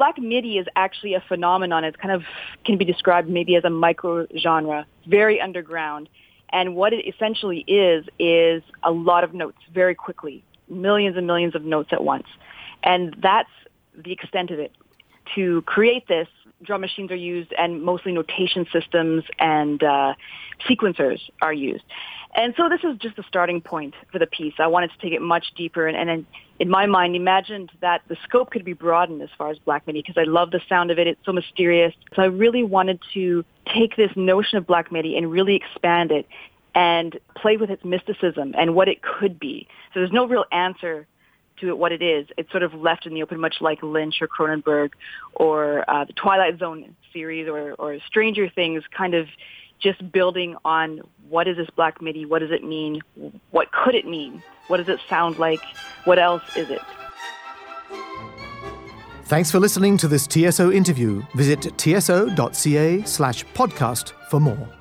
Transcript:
Black MIDI is actually a phenomenon. It kind of can be described maybe as a micro genre, very underground. And what it essentially is, is a lot of notes very quickly, millions and millions of notes at once. And that's the extent of it. To create this, drum machines are used and mostly notation systems and uh, sequencers are used. And so this is just the starting point for the piece. I wanted to take it much deeper and, and in my mind imagined that the scope could be broadened as far as Black MIDI because I love the sound of it. It's so mysterious. So I really wanted to take this notion of Black MIDI and really expand it and play with its mysticism and what it could be. So there's no real answer to it what it is. It's sort of left in the open, much like Lynch or Cronenberg or uh, the Twilight Zone series or, or Stranger Things, kind of just building on what is this Black MIDI? What does it mean? What could it mean? What does it sound like? What else is it? Thanks for listening to this TSO interview. Visit tso.ca slash podcast for more.